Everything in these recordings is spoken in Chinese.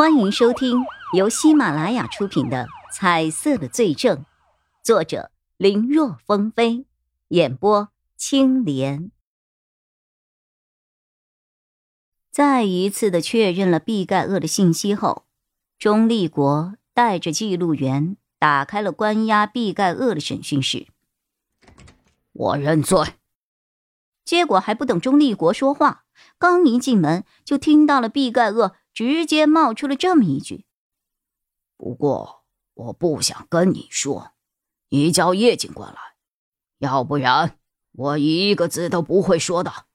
欢迎收听由喜马拉雅出品的《彩色的罪证》，作者林若风飞，演播青莲。再一次的确认了毕盖厄的信息后，钟立国带着记录员打开了关押毕盖厄的审讯室。我认罪。结果还不等钟立国说话，刚一进门就听到了毕盖厄。直接冒出了这么一句：“不过我不想跟你说，你叫叶警官来，要不然我一个字都不会说的。”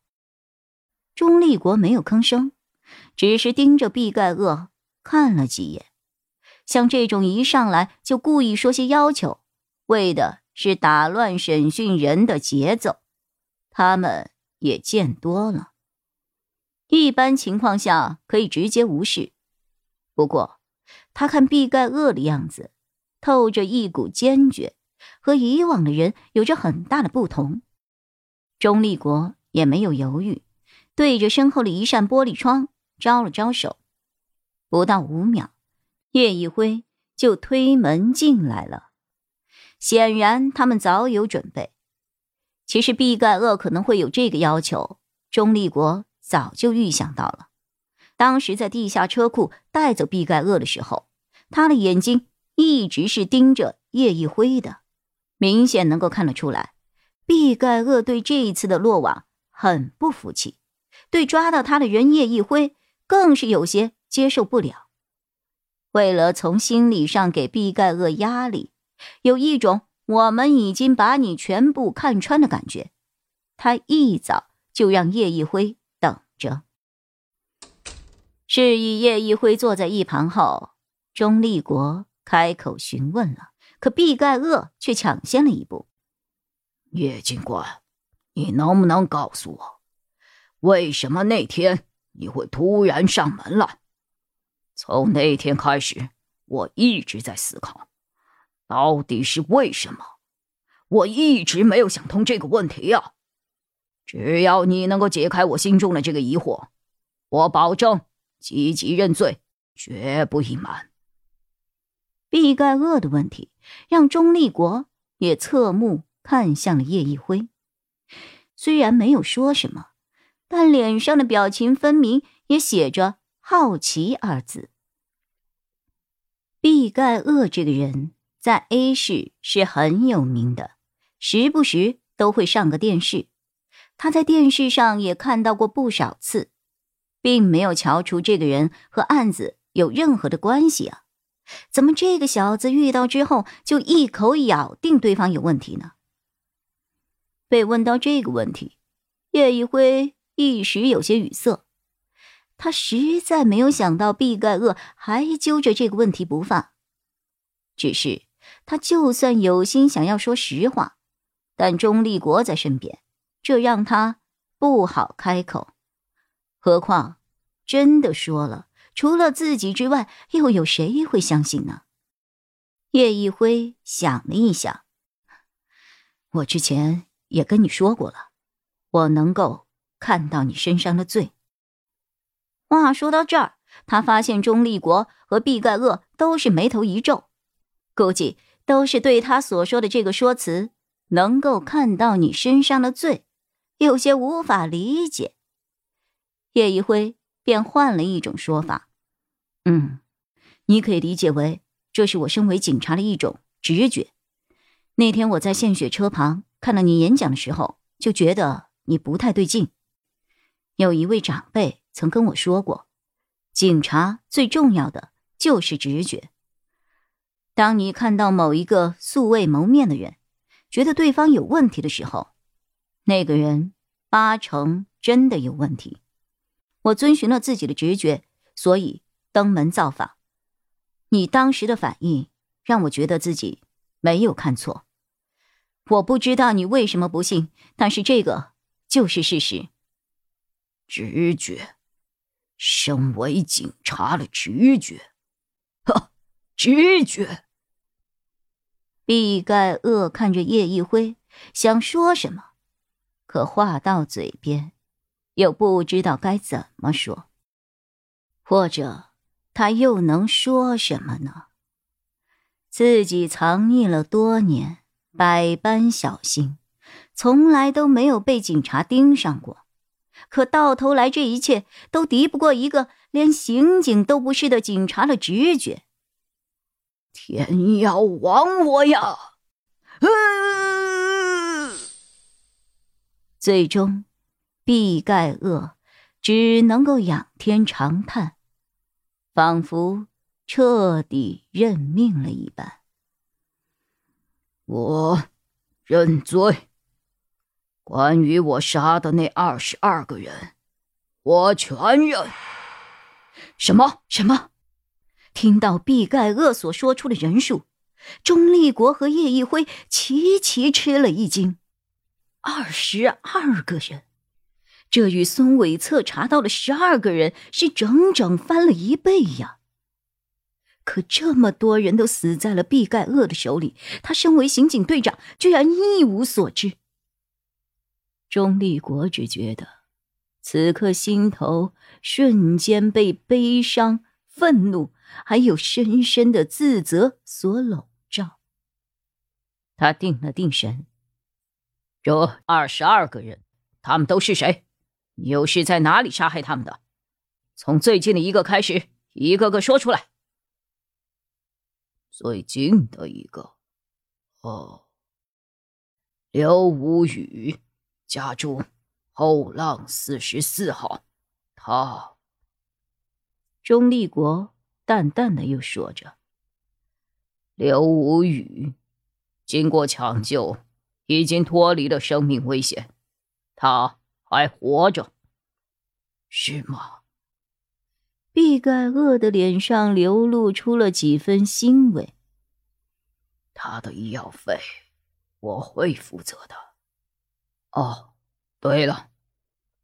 钟立国没有吭声，只是盯着毕盖厄看了几眼。像这种一上来就故意说些要求，为的是打乱审讯人的节奏，他们也见多了。一般情况下可以直接无视，不过他看毕盖厄的样子，透着一股坚决，和以往的人有着很大的不同。钟立国也没有犹豫，对着身后的一扇玻璃窗招了招手，不到五秒，叶一辉就推门进来了。显然他们早有准备。其实毕盖厄可能会有这个要求，钟立国。早就预想到了，当时在地下车库带走毕盖厄的时候，他的眼睛一直是盯着叶一辉的，明显能够看得出来，毕盖厄对这一次的落网很不服气，对抓到他的人叶一辉更是有些接受不了。为了从心理上给毕盖厄压力，有一种我们已经把你全部看穿的感觉，他一早就让叶一辉。着，示意叶一辉坐在一旁后，钟立国开口询问了，可毕盖厄却抢先了一步：“叶警官，你能不能告诉我，为什么那天你会突然上门来？从那天开始，我一直在思考，到底是为什么？我一直没有想通这个问题呀。”只要你能够解开我心中的这个疑惑，我保证积极认罪，绝不隐瞒。毕盖厄的问题让钟立国也侧目看向了叶一辉，虽然没有说什么，但脸上的表情分明也写着好奇二字。毕盖厄这个人在 A 市是很有名的，时不时都会上个电视。他在电视上也看到过不少次，并没有瞧出这个人和案子有任何的关系啊！怎么这个小子遇到之后就一口咬定对方有问题呢？被问到这个问题，叶一辉一时有些语塞。他实在没有想到毕盖厄还揪着这个问题不放。只是他就算有心想要说实话，但钟立国在身边。这让他不好开口，何况真的说了，除了自己之外，又有谁会相信呢？叶一辉想了一想，我之前也跟你说过了，我能够看到你身上的罪。话说到这儿，他发现钟立国和毕盖厄都是眉头一皱，估计都是对他所说的这个说辞“能够看到你身上的罪”。有些无法理解，叶一辉便换了一种说法：“嗯，你可以理解为这是我身为警察的一种直觉。那天我在献血车旁看到你演讲的时候，就觉得你不太对劲。有一位长辈曾跟我说过，警察最重要的就是直觉。当你看到某一个素未谋面的人，觉得对方有问题的时候。”那个人八成真的有问题。我遵循了自己的直觉，所以登门造访。你当时的反应让我觉得自己没有看错。我不知道你为什么不信，但是这个就是事实。直觉，身为警察的直觉，哈，直觉。毕盖厄看着叶一辉，想说什么。可话到嘴边，又不知道该怎么说。或者，他又能说什么呢？自己藏匿了多年，百般小心，从来都没有被警察盯上过。可到头来，这一切都敌不过一个连刑警都不是的警察的直觉。天要亡我呀！最终，毕盖厄只能够仰天长叹，仿佛彻底认命了一般。我认罪。关于我杀的那二十二个人，我全认。什么什么？听到毕盖厄所说出的人数，钟立国和叶一辉齐齐吃了一惊。二十二个人，这与孙伟策查到的十二个人是整整翻了一倍呀！可这么多人都死在了毕盖厄的手里，他身为刑警队长，居然一无所知。钟立国只觉得，此刻心头瞬间被悲伤、愤怒。还有深深的自责所笼罩。他定了定神，这二十二个人，他们都是谁？又是在哪里杀害他们的？从最近的一个开始，一个个说出来。最近的一个，哦，刘无语，家住后浪四十四号。他，钟立国。淡淡的又说着：“刘无语，经过抢救，已经脱离了生命危险，他还活着，是吗？”毕盖厄的脸上流露出了几分欣慰。他的医药费我会负责的。哦，对了，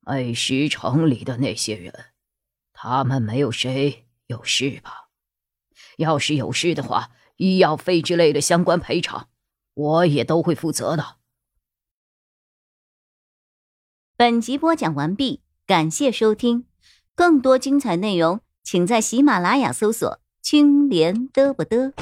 美食城里的那些人，他们没有谁。有事吧？要是有事的话，医药费之类的相关赔偿，我也都会负责的。本集播讲完毕，感谢收听，更多精彩内容，请在喜马拉雅搜索“青莲嘚不嘚”。